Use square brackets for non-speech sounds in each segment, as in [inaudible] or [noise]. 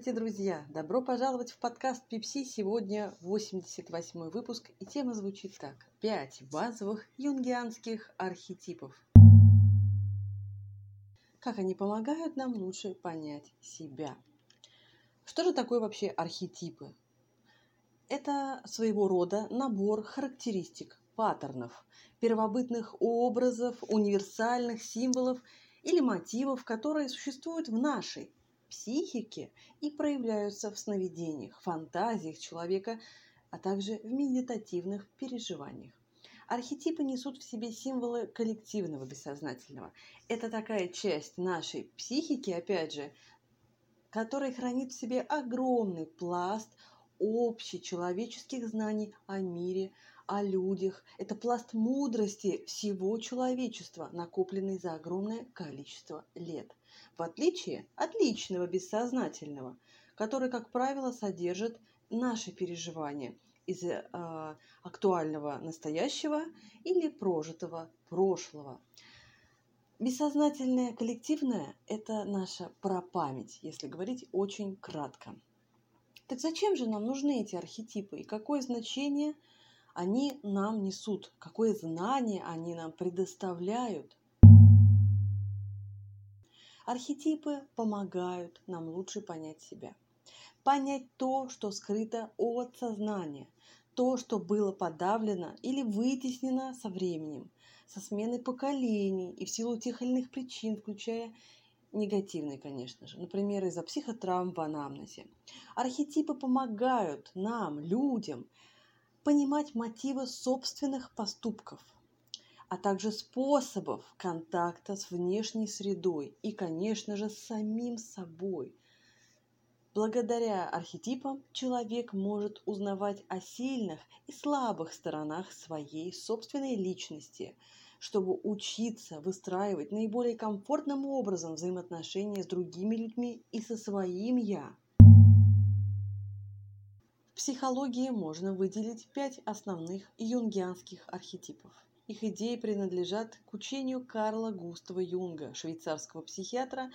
Здравствуйте, друзья! Добро пожаловать в подкаст Пипси. Сегодня 88 выпуск, и тема звучит так. Пять базовых юнгианских архетипов. Как они помогают нам лучше понять себя. Что же такое вообще архетипы? Это своего рода набор характеристик, паттернов, первобытных образов, универсальных символов или мотивов, которые существуют в нашей психике и проявляются в сновидениях, фантазиях человека, а также в медитативных переживаниях. Архетипы несут в себе символы коллективного бессознательного. Это такая часть нашей психики, опять же, которая хранит в себе огромный пласт общечеловеческих знаний о мире, о людях. Это пласт мудрости всего человечества, накопленный за огромное количество лет в отличие от личного бессознательного, который, как правило, содержит наши переживания из э, актуального настоящего или прожитого прошлого. Бессознательное коллективное – это наша прапамять, если говорить очень кратко. Так зачем же нам нужны эти архетипы и какое значение они нам несут, какое знание они нам предоставляют? Архетипы помогают нам лучше понять себя. Понять то, что скрыто от сознания, то, что было подавлено или вытеснено со временем, со сменой поколений и в силу тех или иных причин, включая негативные, конечно же, например, из-за психотравм в анамнезе. Архетипы помогают нам, людям, понимать мотивы собственных поступков – а также способов контакта с внешней средой и, конечно же, с самим собой. Благодаря архетипам человек может узнавать о сильных и слабых сторонах своей собственной личности, чтобы учиться выстраивать наиболее комфортным образом взаимоотношения с другими людьми и со своим «я». В психологии можно выделить пять основных юнгианских архетипов – их идеи принадлежат к учению Карла Густава Юнга, швейцарского психиатра,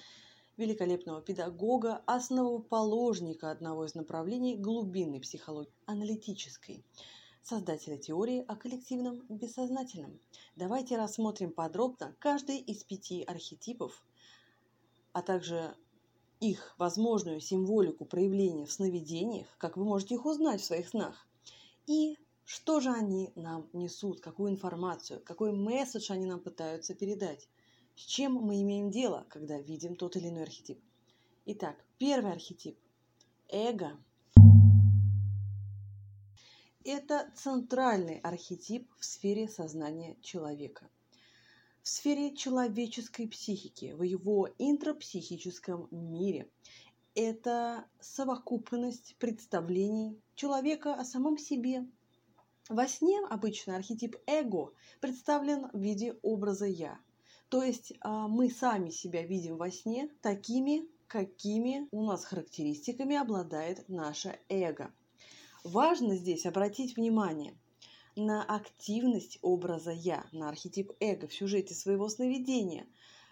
великолепного педагога, основоположника одного из направлений глубинной психологии, аналитической, создателя теории о коллективном бессознательном. Давайте рассмотрим подробно каждый из пяти архетипов, а также их возможную символику проявления в сновидениях, как вы можете их узнать в своих снах, и что же они нам несут, какую информацию, какой месседж они нам пытаются передать? С чем мы имеем дело, когда видим тот или иной архетип? Итак, первый архетип – эго. Это центральный архетип в сфере сознания человека. В сфере человеческой психики, в его интрапсихическом мире. Это совокупность представлений человека о самом себе – во сне обычно архетип эго представлен в виде образа «я». То есть а, мы сами себя видим во сне такими, какими у нас характеристиками обладает наше эго. Важно здесь обратить внимание на активность образа «я», на архетип эго в сюжете своего сновидения.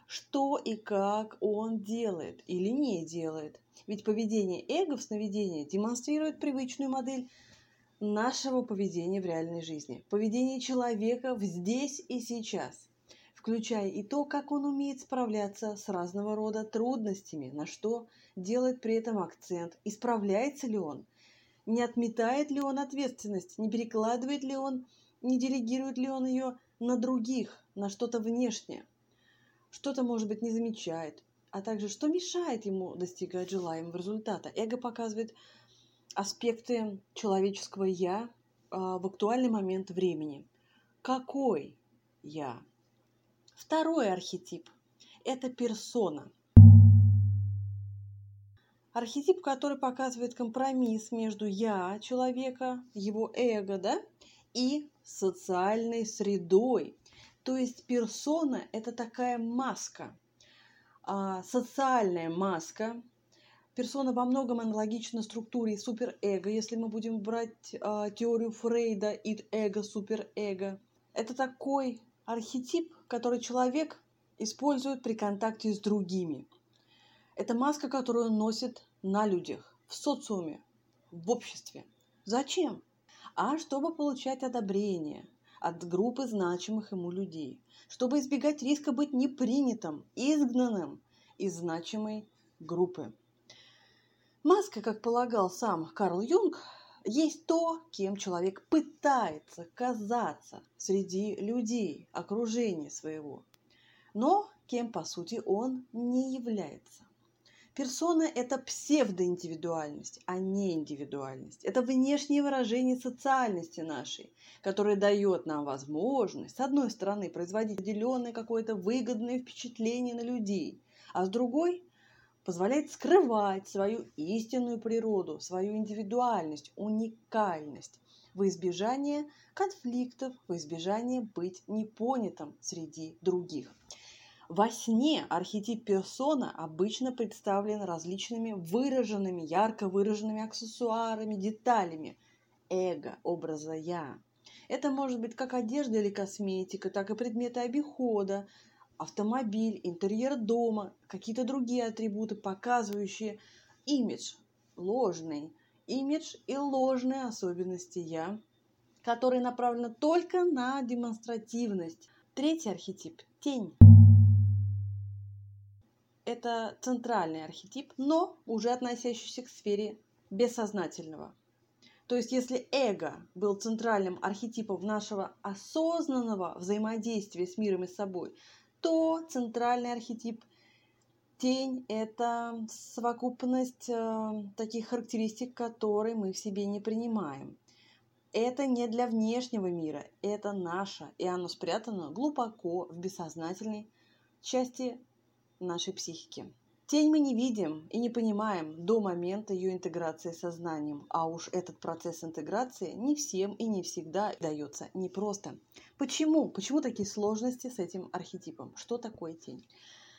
Что и как он делает или не делает. Ведь поведение эго в сновидении демонстрирует привычную модель нашего поведения в реальной жизни, поведение человека здесь и сейчас, включая и то, как он умеет справляться с разного рода трудностями, на что делает при этом акцент, исправляется ли он, не отметает ли он ответственность, не перекладывает ли он, не делегирует ли он ее на других, на что-то внешнее, что-то, может быть, не замечает, а также что мешает ему достигать желаемого результата. Эго показывает аспекты человеческого «я» а, в актуальный момент времени. Какой «я»? Второй архетип – это персона. Архетип, который показывает компромисс между «я» человека, его эго, да, и социальной средой. То есть персона – это такая маска, а, социальная маска, Персона во многом аналогична структуре суперэго, если мы будем брать э, теорию Фрейда ид эго суперэго. Это такой архетип, который человек использует при контакте с другими. Это маска, которую он носит на людях, в социуме, в обществе. Зачем? А чтобы получать одобрение от группы значимых ему людей, чтобы избегать риска быть непринятым, изгнанным из значимой группы. Маска, как полагал сам Карл Юнг, есть то, кем человек пытается казаться среди людей, окружения своего, но кем, по сути, он не является. Персона – это псевдоиндивидуальность, а не индивидуальность. Это внешнее выражение социальности нашей, которое дает нам возможность, с одной стороны, производить определенное какое-то выгодное впечатление на людей, а с другой – позволяет скрывать свою истинную природу, свою индивидуальность, уникальность во избежание конфликтов, во избежание быть непонятым среди других. Во сне архетип персона обычно представлен различными выраженными, ярко выраженными аксессуарами, деталями эго, образа «я». Это может быть как одежда или косметика, так и предметы обихода, автомобиль, интерьер дома, какие-то другие атрибуты, показывающие имидж, ложный имидж и ложные особенности «я», которые направлены только на демонстративность. Третий архетип – тень это центральный архетип, но уже относящийся к сфере бессознательного. То есть если эго был центральным архетипом нашего осознанного взаимодействия с миром и с собой, то центральный архетип тень – это совокупность э, таких характеристик, которые мы в себе не принимаем. Это не для внешнего мира, это наше, и оно спрятано глубоко в бессознательной части нашей психики. Тень мы не видим и не понимаем до момента ее интеграции с сознанием, а уж этот процесс интеграции не всем и не всегда дается непросто. Почему? Почему такие сложности с этим архетипом? Что такое тень?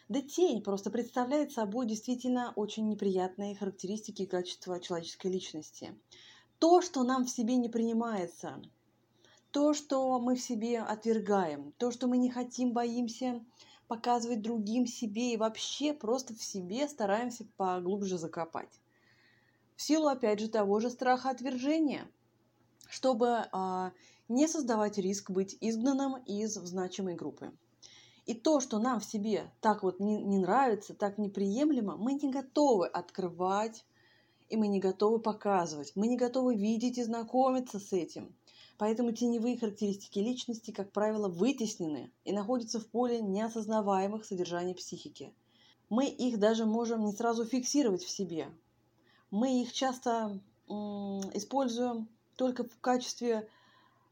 Да тень просто представляет собой действительно очень неприятные характеристики и качества человеческой личности. То, что нам в себе не принимается, то, что мы в себе отвергаем, то, что мы не хотим, боимся, показывать другим себе и вообще просто в себе стараемся поглубже закопать. В силу, опять же, того же страха отвержения, чтобы а, не создавать риск быть изгнанным из значимой группы. И то, что нам в себе так вот не, не нравится, так неприемлемо, мы не готовы открывать, и мы не готовы показывать, мы не готовы видеть и знакомиться с этим. Поэтому теневые характеристики личности, как правило, вытеснены и находятся в поле неосознаваемых содержаний психики. Мы их даже можем не сразу фиксировать в себе. Мы их часто используем только в качестве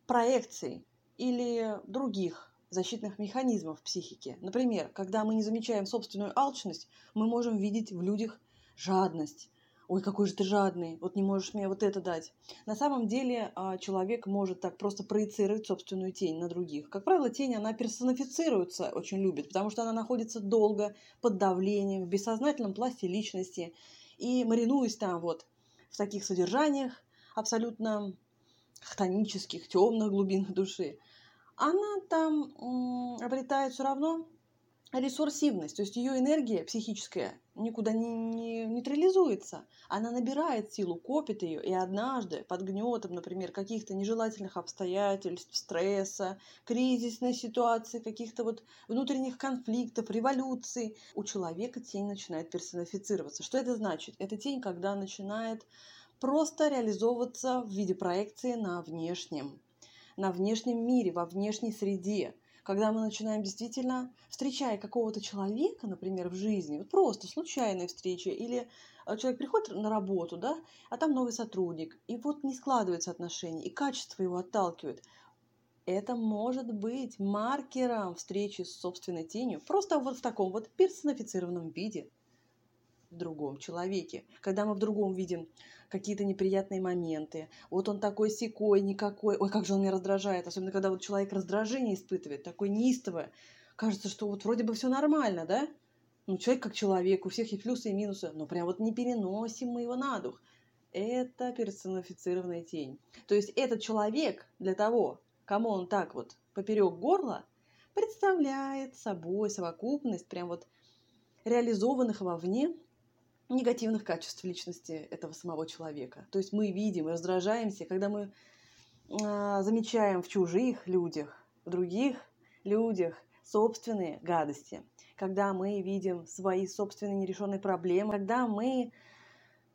проекций или других защитных механизмов психики. Например, когда мы не замечаем собственную алчность, мы можем видеть в людях жадность, ой, какой же ты жадный, вот не можешь мне вот это дать. На самом деле а, человек может так просто проецировать собственную тень на других. Как правило, тень, она персонифицируется очень любит, потому что она находится долго под давлением, в бессознательном пласте личности. И маринуясь там вот в таких содержаниях абсолютно хтонических, темных глубинах души, она там обретает все равно ресурсивность, то есть ее энергия психическая никуда не, не нейтрализуется. Она набирает силу, копит ее, и однажды под гнетом, например, каких-то нежелательных обстоятельств, стресса, кризисной ситуации, каких-то вот внутренних конфликтов, революций, у человека тень начинает персонифицироваться. Что это значит? Это тень, когда начинает просто реализовываться в виде проекции на внешнем, на внешнем мире, во внешней среде когда мы начинаем действительно, встречая какого-то человека, например, в жизни, вот просто случайная встреча, или э, человек приходит на работу, да, а там новый сотрудник, и вот не складываются отношения, и качество его отталкивает, это может быть маркером встречи с собственной тенью, просто вот в таком вот персонифицированном виде в другом человеке. Когда мы в другом видим какие-то неприятные моменты. Вот он такой секой, никакой. Ой, как же он меня раздражает. Особенно, когда вот человек раздражение испытывает, такой неистовое. Кажется, что вот вроде бы все нормально, да? Ну, человек как человек, у всех есть плюсы и минусы, но прям вот не переносим мы его на дух. Это персонифицированная тень. То есть этот человек для того, кому он так вот поперек горла, представляет собой совокупность прям вот реализованных вовне негативных качеств личности этого самого человека. То есть мы видим и раздражаемся, когда мы э, замечаем в чужих людях, в других людях собственные гадости, когда мы видим свои собственные нерешенные проблемы, когда мы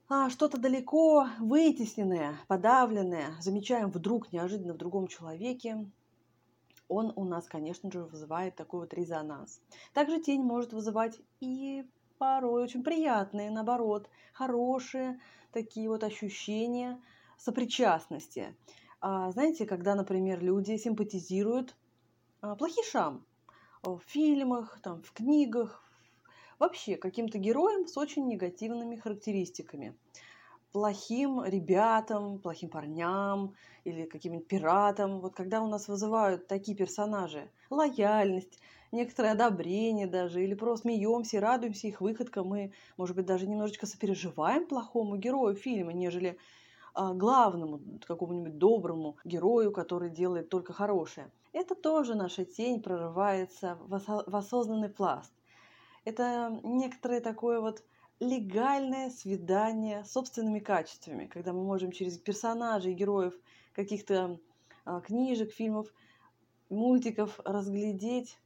а, что-то далеко вытесненное, подавленное замечаем вдруг неожиданно в другом человеке, он у нас, конечно же, вызывает такой вот резонанс. Также тень может вызывать и порой очень приятные, наоборот, хорошие такие вот ощущения сопричастности. А, знаете, когда, например, люди симпатизируют а, плохишам в фильмах, там, в книгах, вообще каким-то героям с очень негативными характеристиками. Плохим ребятам, плохим парням или каким-нибудь пиратам. Вот когда у нас вызывают такие персонажи, лояльность, некоторое одобрение даже, или просто смеемся, радуемся их выходкам, мы, может быть, даже немножечко сопереживаем плохому герою фильма, нежели а, главному какому-нибудь доброму герою, который делает только хорошее. Это тоже наша тень прорывается в осознанный пласт. Это некоторое такое вот легальное свидание с собственными качествами, когда мы можем через персонажей, героев каких-то а, книжек, фильмов, мультиков разглядеть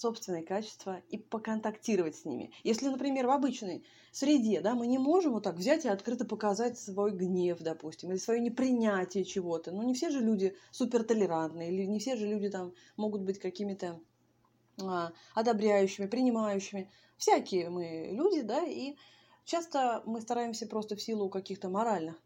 собственные качества и поконтактировать с ними. Если, например, в обычной среде да, мы не можем вот так взять и открыто показать свой гнев, допустим, или свое непринятие чего-то. Ну, не все же люди супертолерантные, или не все же люди там могут быть какими-то а, одобряющими, принимающими. Всякие мы люди, да, и часто мы стараемся просто в силу каких-то моральных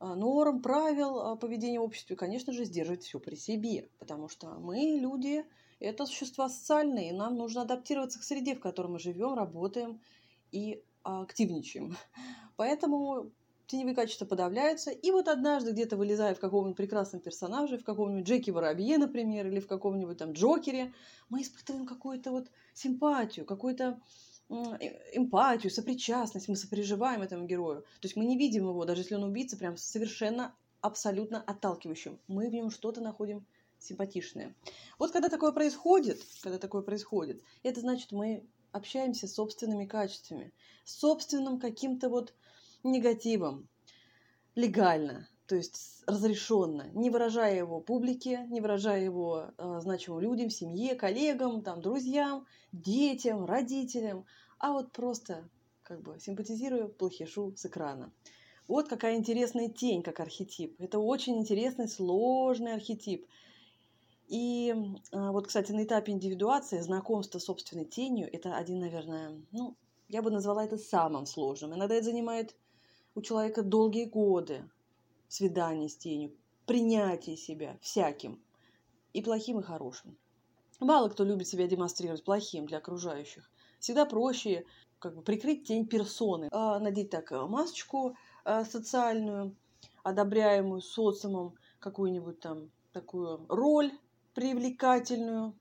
норм, правил а, поведения в обществе, конечно же, сдерживать все при себе, потому что мы люди, это существа социальные, и нам нужно адаптироваться к среде, в которой мы живем, работаем и активничаем. [laughs] Поэтому теневые качества подавляются. И вот однажды, где-то вылезая в каком-нибудь прекрасном персонаже, в каком-нибудь Джеки Воробье, например, или в каком-нибудь там Джокере, мы испытываем какую-то вот симпатию, какую-то э, эмпатию, сопричастность, мы сопереживаем этому герою. То есть мы не видим его, даже если он убийца, прям совершенно абсолютно отталкивающим. Мы в нем что-то находим симпатичное. Вот когда такое происходит, когда такое происходит, это значит, мы общаемся с собственными качествами, с собственным каким-то вот негативом легально, то есть разрешенно, не выражая его публике, не выражая его э, значимым людям, семье, коллегам, там, друзьям, детям, родителям, а вот просто как бы симпатизируя плохишу с экрана. Вот какая интересная тень, как архетип. Это очень интересный, сложный архетип. И э, вот, кстати, на этапе индивидуации знакомство с собственной тенью – это один, наверное, ну, я бы назвала это самым сложным. Иногда это занимает у человека долгие годы свиданий с тенью, принятия себя всяким, и плохим, и хорошим. Мало кто любит себя демонстрировать плохим для окружающих. Всегда проще как бы прикрыть тень персоны, а, надеть так э, масочку а, социальную, одобряемую социумом, какую-нибудь там такую роль привлекательную,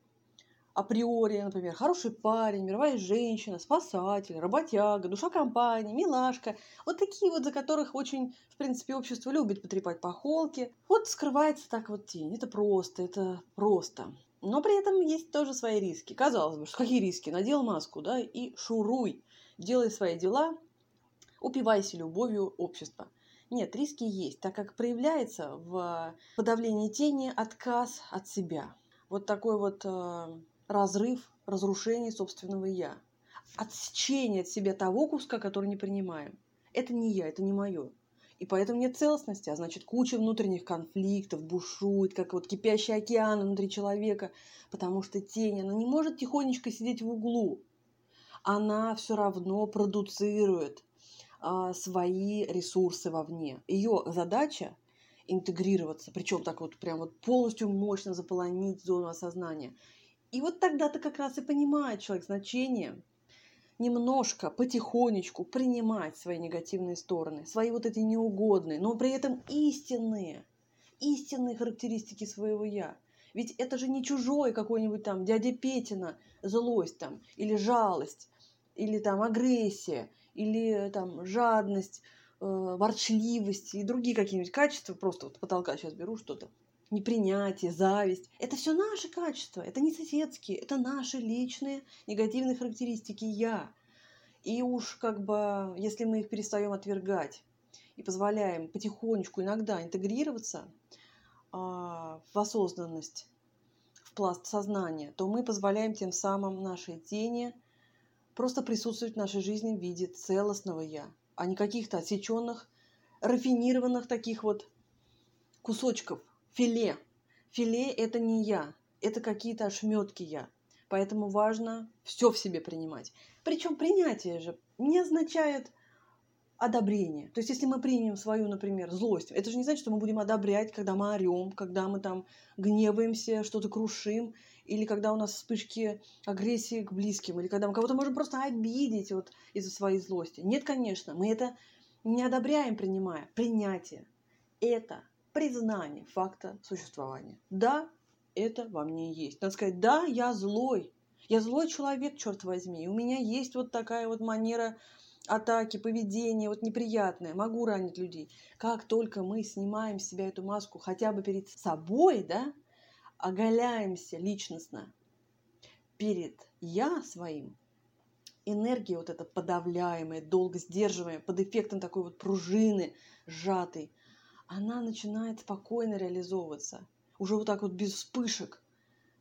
априори, например, хороший парень, мировая женщина, спасатель, работяга, душа компании, милашка. Вот такие вот, за которых очень, в принципе, общество любит потрепать по холке. Вот скрывается так вот тень. Это просто, это просто. Но при этом есть тоже свои риски. Казалось бы, что какие риски? Надел маску, да, и шуруй. Делай свои дела, упивайся любовью общества. Нет, риски есть, так как проявляется в подавлении тени отказ от себя. Вот такой вот э, разрыв, разрушение собственного «я». Отсечение от себя того куска, который не принимаем. Это не я, это не мое. И поэтому нет целостности, а значит куча внутренних конфликтов бушует, как вот кипящий океан внутри человека, потому что тень, она не может тихонечко сидеть в углу. Она все равно продуцирует а, свои ресурсы вовне. Ее задача интегрироваться, причем так вот прям вот полностью мощно заполонить зону осознания и вот тогда-то как раз и понимает человек значение немножко, потихонечку принимать свои негативные стороны, свои вот эти неугодные, но при этом истинные, истинные характеристики своего «я». Ведь это же не чужой какой-нибудь там дядя Петина злость там, или жалость, или там агрессия, или там жадность, э, ворчливость и другие какие-нибудь качества, просто вот потолка сейчас беру что-то, непринятие, зависть. Это все наши качества, это не соседские, это наши личные негативные характеристики «я». И уж как бы, если мы их перестаем отвергать и позволяем потихонечку иногда интегрироваться а, в осознанность, в пласт сознания, то мы позволяем тем самым нашей тени просто присутствовать в нашей жизни в виде целостного «я», а не каких-то отсеченных, рафинированных таких вот кусочков, филе. Филе – это не «я», это какие-то ошметки «я». Поэтому важно все в себе принимать. Причем принятие же не означает одобрение. То есть, если мы примем свою, например, злость, это же не значит, что мы будем одобрять, когда мы орем, когда мы там гневаемся, что-то крушим, или когда у нас вспышки агрессии к близким, или когда мы кого-то можем просто обидеть вот из-за своей злости. Нет, конечно, мы это не одобряем, принимая. Принятие – это признание факта существования. Да, это во мне есть. Надо сказать, да, я злой. Я злой человек, черт возьми. И у меня есть вот такая вот манера атаки, поведения, вот неприятное, могу ранить людей. Как только мы снимаем с себя эту маску хотя бы перед собой, да, оголяемся личностно перед я своим, энергия вот эта подавляемая, долго сдерживаемая, под эффектом такой вот пружины сжатой, она начинает спокойно реализовываться уже вот так вот без вспышек.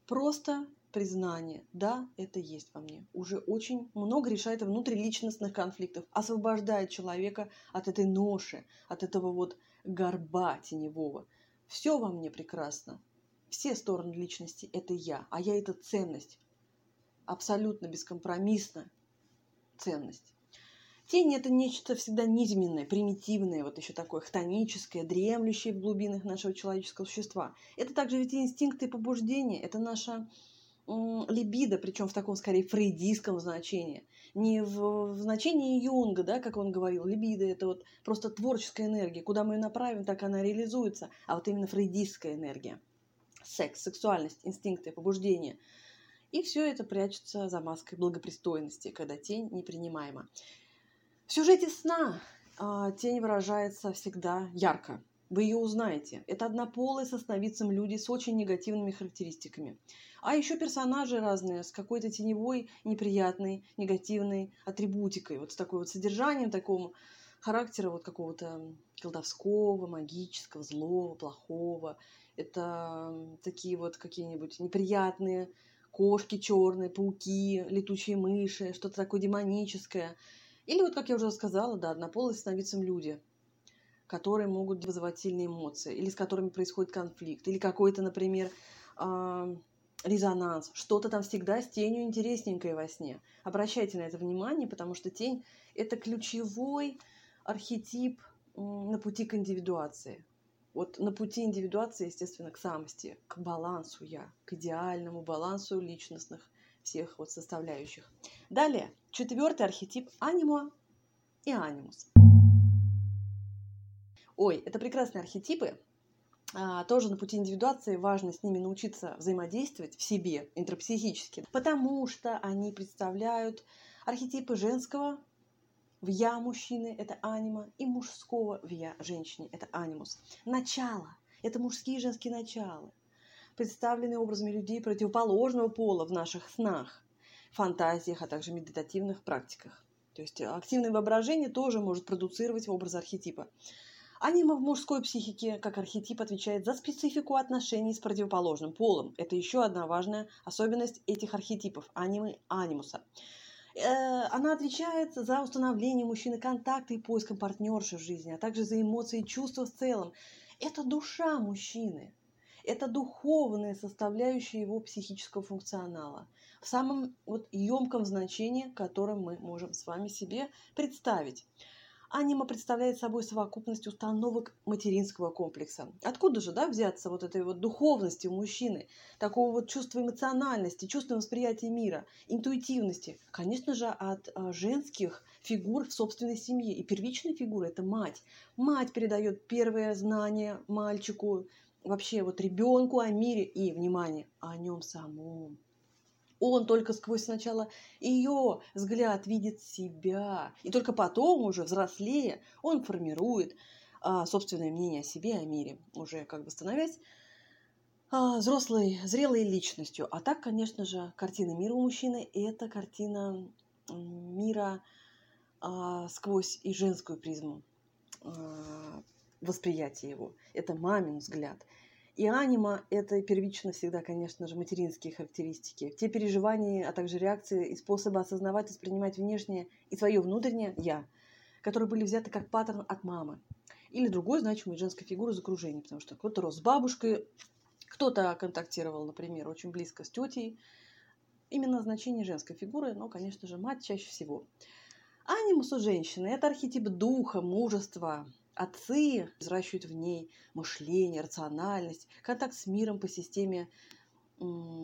Просто признание, да, это есть во мне, уже очень много решает внутриличностных конфликтов, освобождает человека от этой ноши, от этого вот горба теневого. Все во мне прекрасно. Все стороны личности – это я, а я – это ценность. Абсолютно бескомпромиссно ценность. Тень – это нечто всегда низменное, примитивное, вот еще такое хтоническое, дремлющее в глубинах нашего человеческого существа. Это также ведь инстинкты и побуждения, это наша либидо, причем в таком, скорее, фрейдистском значении. Не в, в значении Юнга, да, как он говорил, либидо – это вот просто творческая энергия. Куда мы ее направим, так она реализуется. А вот именно фрейдистская энергия. Секс, сексуальность, инстинкты, побуждения. И все это прячется за маской благопристойности, когда тень непринимаема. В сюжете сна а, тень выражается всегда ярко. Вы ее узнаете. Это однополые со сновидцем люди с очень негативными характеристиками. А еще персонажи разные, с какой-то теневой, неприятной, негативной атрибутикой. Вот с такой вот содержанием, такого характера вот какого-то колдовского, магического, злого, плохого. Это такие вот какие-нибудь неприятные кошки черные, пауки, летучие мыши, что-то такое демоническое – или вот, как я уже сказала, да, однополые становятся люди, которые могут вызывать сильные эмоции, или с которыми происходит конфликт, или какой-то, например, э, резонанс, что-то там всегда с тенью интересненькое во сне. Обращайте на это внимание, потому что тень – это ключевой архетип на пути к индивидуации. Вот на пути индивидуации, естественно, к самости, к балансу я, к идеальному балансу личностных всех вот составляющих. Далее, четвертый архетип анима и анимус. Ой, это прекрасные архетипы. А, тоже на пути индивидуации важно с ними научиться взаимодействовать в себе интропсихически, потому что они представляют архетипы женского в я мужчины – это анима, и мужского в я женщине – это анимус. Начало – это мужские и женские начала представлены образами людей противоположного пола в наших снах, фантазиях, а также медитативных практиках. То есть активное воображение тоже может продуцировать образ архетипа. Анима в мужской психике как архетип отвечает за специфику отношений с противоположным полом. Это еще одна важная особенность этих архетипов – анимы анимуса. Э, она отвечает за установление мужчины контакта и поиском партнерши в жизни, а также за эмоции и чувства в целом. Это душа мужчины, это духовная составляющая его психического функционала в самом вот емком значении, которым мы можем с вами себе представить. Анима представляет собой совокупность установок материнского комплекса. Откуда же да, взяться вот этой вот духовности у мужчины, такого вот чувства эмоциональности, чувства восприятия мира, интуитивности? Конечно же, от а, женских фигур в собственной семье. И первичная фигура – это мать. Мать передает первое знание мальчику, вообще вот ребенку о мире и, внимание, о нем самом. Он только сквозь сначала ее взгляд видит себя. И только потом, уже взрослее, он формирует а, собственное мнение о себе, о мире, уже как бы становясь а, взрослой, зрелой личностью. А так, конечно же, картина мира у мужчины – это картина мира а, сквозь и женскую призму восприятия его. Это мамин взгляд. И анима – это первично всегда, конечно же, материнские характеристики. Те переживания, а также реакции и способы осознавать, воспринимать внешнее и свое внутреннее «я», которые были взяты как паттерн от мамы. Или другой значимой женской фигуры из окружения, потому что кто-то рос с бабушкой, кто-то контактировал, например, очень близко с тетей. Именно значение женской фигуры, но, конечно же, мать чаще всего. Анимус у женщины – это архетип духа, мужества, Отцы взращивают в ней мышление, рациональность, контакт с миром по системе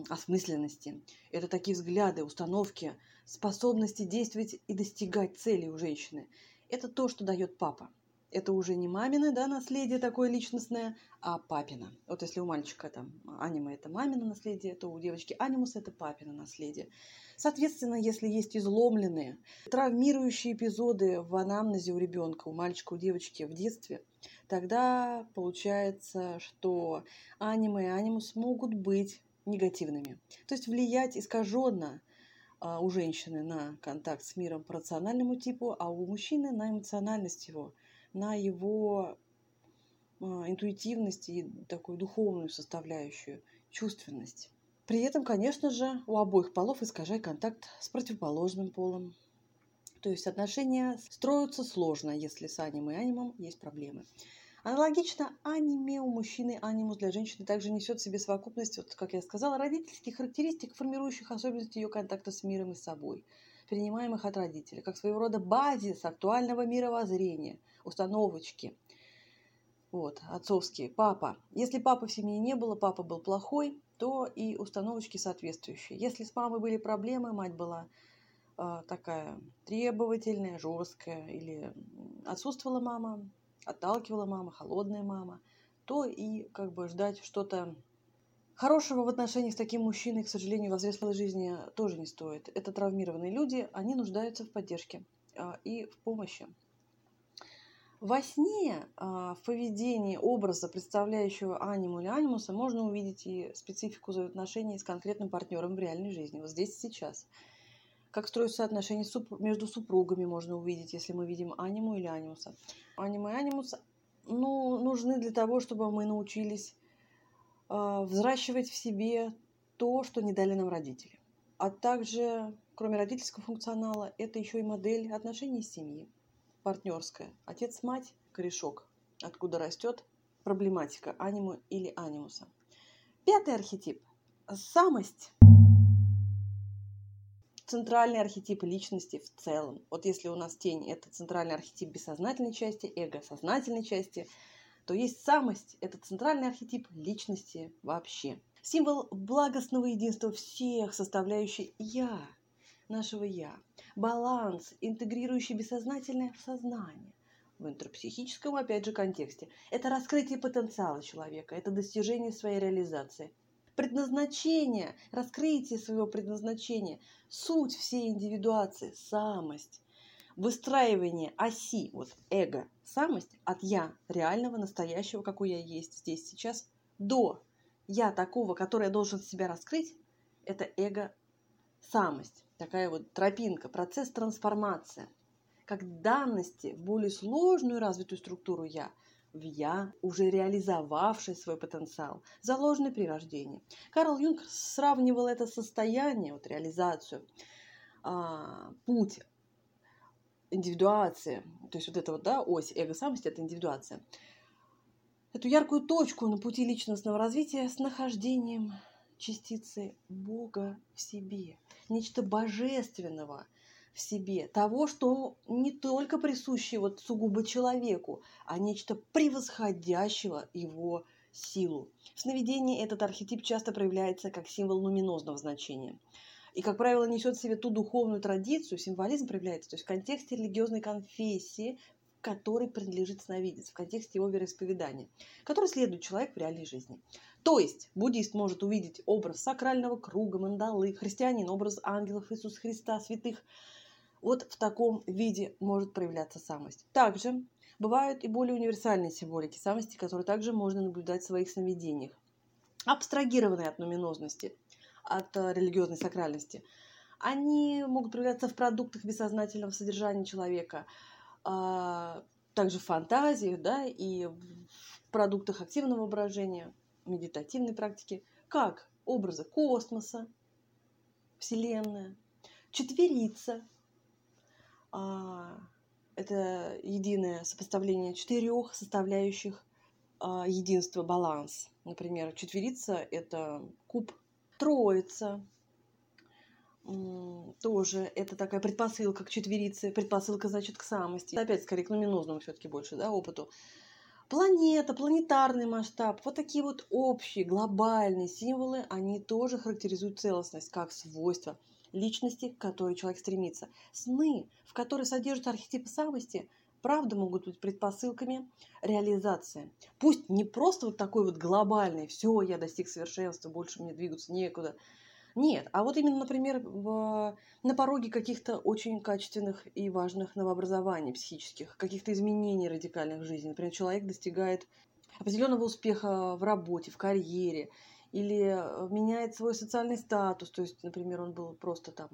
осмысленности. Это такие взгляды, установки, способности действовать и достигать целей у женщины. Это то, что дает папа это уже не мамина, да, наследие такое личностное, а папина. Вот если у мальчика там анима это мамина наследие, то у девочки анимус это папина наследие. Соответственно, если есть изломленные, травмирующие эпизоды в анамнезе у ребенка, у мальчика, у девочки в детстве, тогда получается, что анима и анимус могут быть негативными. То есть влиять искаженно а, у женщины на контакт с миром по рациональному типу, а у мужчины на эмоциональность его – на его а, интуитивность и такую духовную составляющую, чувственность. При этом, конечно же, у обоих полов искажай контакт с противоположным полом. То есть отношения строятся сложно, если с анимом и анимом есть проблемы. Аналогично аниме у мужчины, анимус для женщины также несет в себе совокупность, вот, как я сказала, родительских характеристик, формирующих особенности ее контакта с миром и собой – перенимаемых от родителей, как своего рода базис актуального мировоззрения, установочки. Вот, отцовские. Папа. Если папы в семье не было, папа был плохой, то и установочки соответствующие. Если с мамой были проблемы, мать была э, такая требовательная, жесткая, или отсутствовала мама, отталкивала мама, холодная мама, то и как бы ждать что-то Хорошего в отношениях с таким мужчиной, к сожалению, в взрослой жизни тоже не стоит. Это травмированные люди, они нуждаются в поддержке а, и в помощи. Во сне а, в поведении образа, представляющего аниму или анимуса, можно увидеть и специфику взаимоотношений с конкретным партнером в реальной жизни, вот здесь и сейчас. Как строятся отношения между супругами, можно увидеть, если мы видим аниму или анимуса. Анима и анимус ну, нужны для того, чтобы мы научились а, взращивать в себе то, что не дали нам родители. А также, кроме родительского функционала, это еще и модель отношений семьи, партнерская. Отец-мать, корешок, откуда растет проблематика аниму или анимуса. Пятый архетип – самость. Центральный архетип личности в целом. Вот если у нас тень – это центральный архетип бессознательной части, эго – сознательной части – то есть самость – это центральный архетип личности вообще. Символ благостного единства всех составляющих «я», нашего «я». Баланс, интегрирующий бессознательное в сознание. В интерпсихическом, опять же, контексте. Это раскрытие потенциала человека, это достижение своей реализации. Предназначение, раскрытие своего предназначения, суть всей индивидуации, самость выстраивание оси, вот эго, самость от я реального, настоящего, какой я есть здесь сейчас, до я такого, который я должен себя раскрыть, это эго самость, такая вот тропинка, процесс трансформации, как данности в более сложную развитую структуру я, в я, уже реализовавший свой потенциал, заложенный при рождении. Карл Юнг сравнивал это состояние, вот реализацию, а, путь индивидуация, то есть вот эта вот, да, ось эго-самости – это индивидуация. Эту яркую точку на пути личностного развития с нахождением частицы Бога в себе, нечто божественного в себе, того, что не только присуще вот сугубо человеку, а нечто превосходящего его силу. В сновидении этот архетип часто проявляется как символ нуминозного значения – и, как правило, несет в себе ту духовную традицию, символизм проявляется, то есть в контексте религиозной конфессии, которой принадлежит сновидец, в контексте его вероисповедания, который следует человек в реальной жизни. То есть буддист может увидеть образ сакрального круга, мандалы, христианин – образ ангелов Иисуса Христа, святых. Вот в таком виде может проявляться самость. Также бывают и более универсальные символики самости, которые также можно наблюдать в своих сновидениях. Абстрагированные от нуминозности – от э, религиозной сакральности. Они могут проявляться в продуктах бессознательного содержания человека, а, также в фантазиях, да, и в продуктах активного воображения, медитативной практики, как образы космоса, Вселенная, четверица. А, это единое сопоставление четырех составляющих а, единства, баланс. Например, четверица – это куб, троица тоже это такая предпосылка к четверице, предпосылка, значит, к самости. Опять, скорее, к нуминозному все-таки больше, да, опыту. Планета, планетарный масштаб, вот такие вот общие, глобальные символы, они тоже характеризуют целостность как свойство личности, к которой человек стремится. Сны, в которых содержатся архетипы самости, правда могут быть предпосылками реализации. Пусть не просто вот такой вот глобальный, все, я достиг совершенства, больше мне двигаться некуда. Нет, а вот именно, например, в, на пороге каких-то очень качественных и важных новообразований психических, каких-то изменений радикальных в жизни. Например, человек достигает определенного успеха в работе, в карьере, или э, меняет свой социальный статус. То есть, например, он был просто там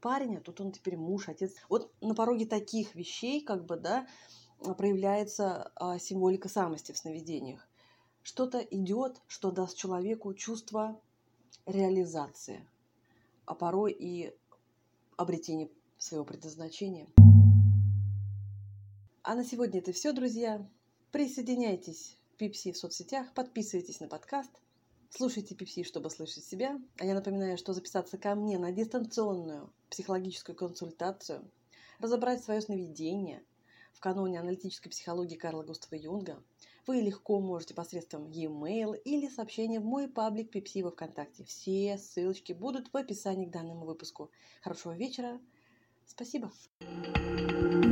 парень, а тут он теперь муж, отец. Вот на пороге таких вещей, как бы, да, проявляется а, символика самости в сновидениях. Что-то идет, что даст человеку чувство реализации, а порой и обретение своего предназначения. А на сегодня это все, друзья. Присоединяйтесь к Пипси в соцсетях, подписывайтесь на подкаст, слушайте Пипси, чтобы слышать себя. А я напоминаю, что записаться ко мне на дистанционную психологическую консультацию, разобрать свое сновидение в каноне аналитической психологии Карла Густава Юнга – вы легко можете посредством e-mail или сообщения в мой паблик Пепси во Вконтакте. Все ссылочки будут в описании к данному выпуску. Хорошего вечера. Спасибо. thank you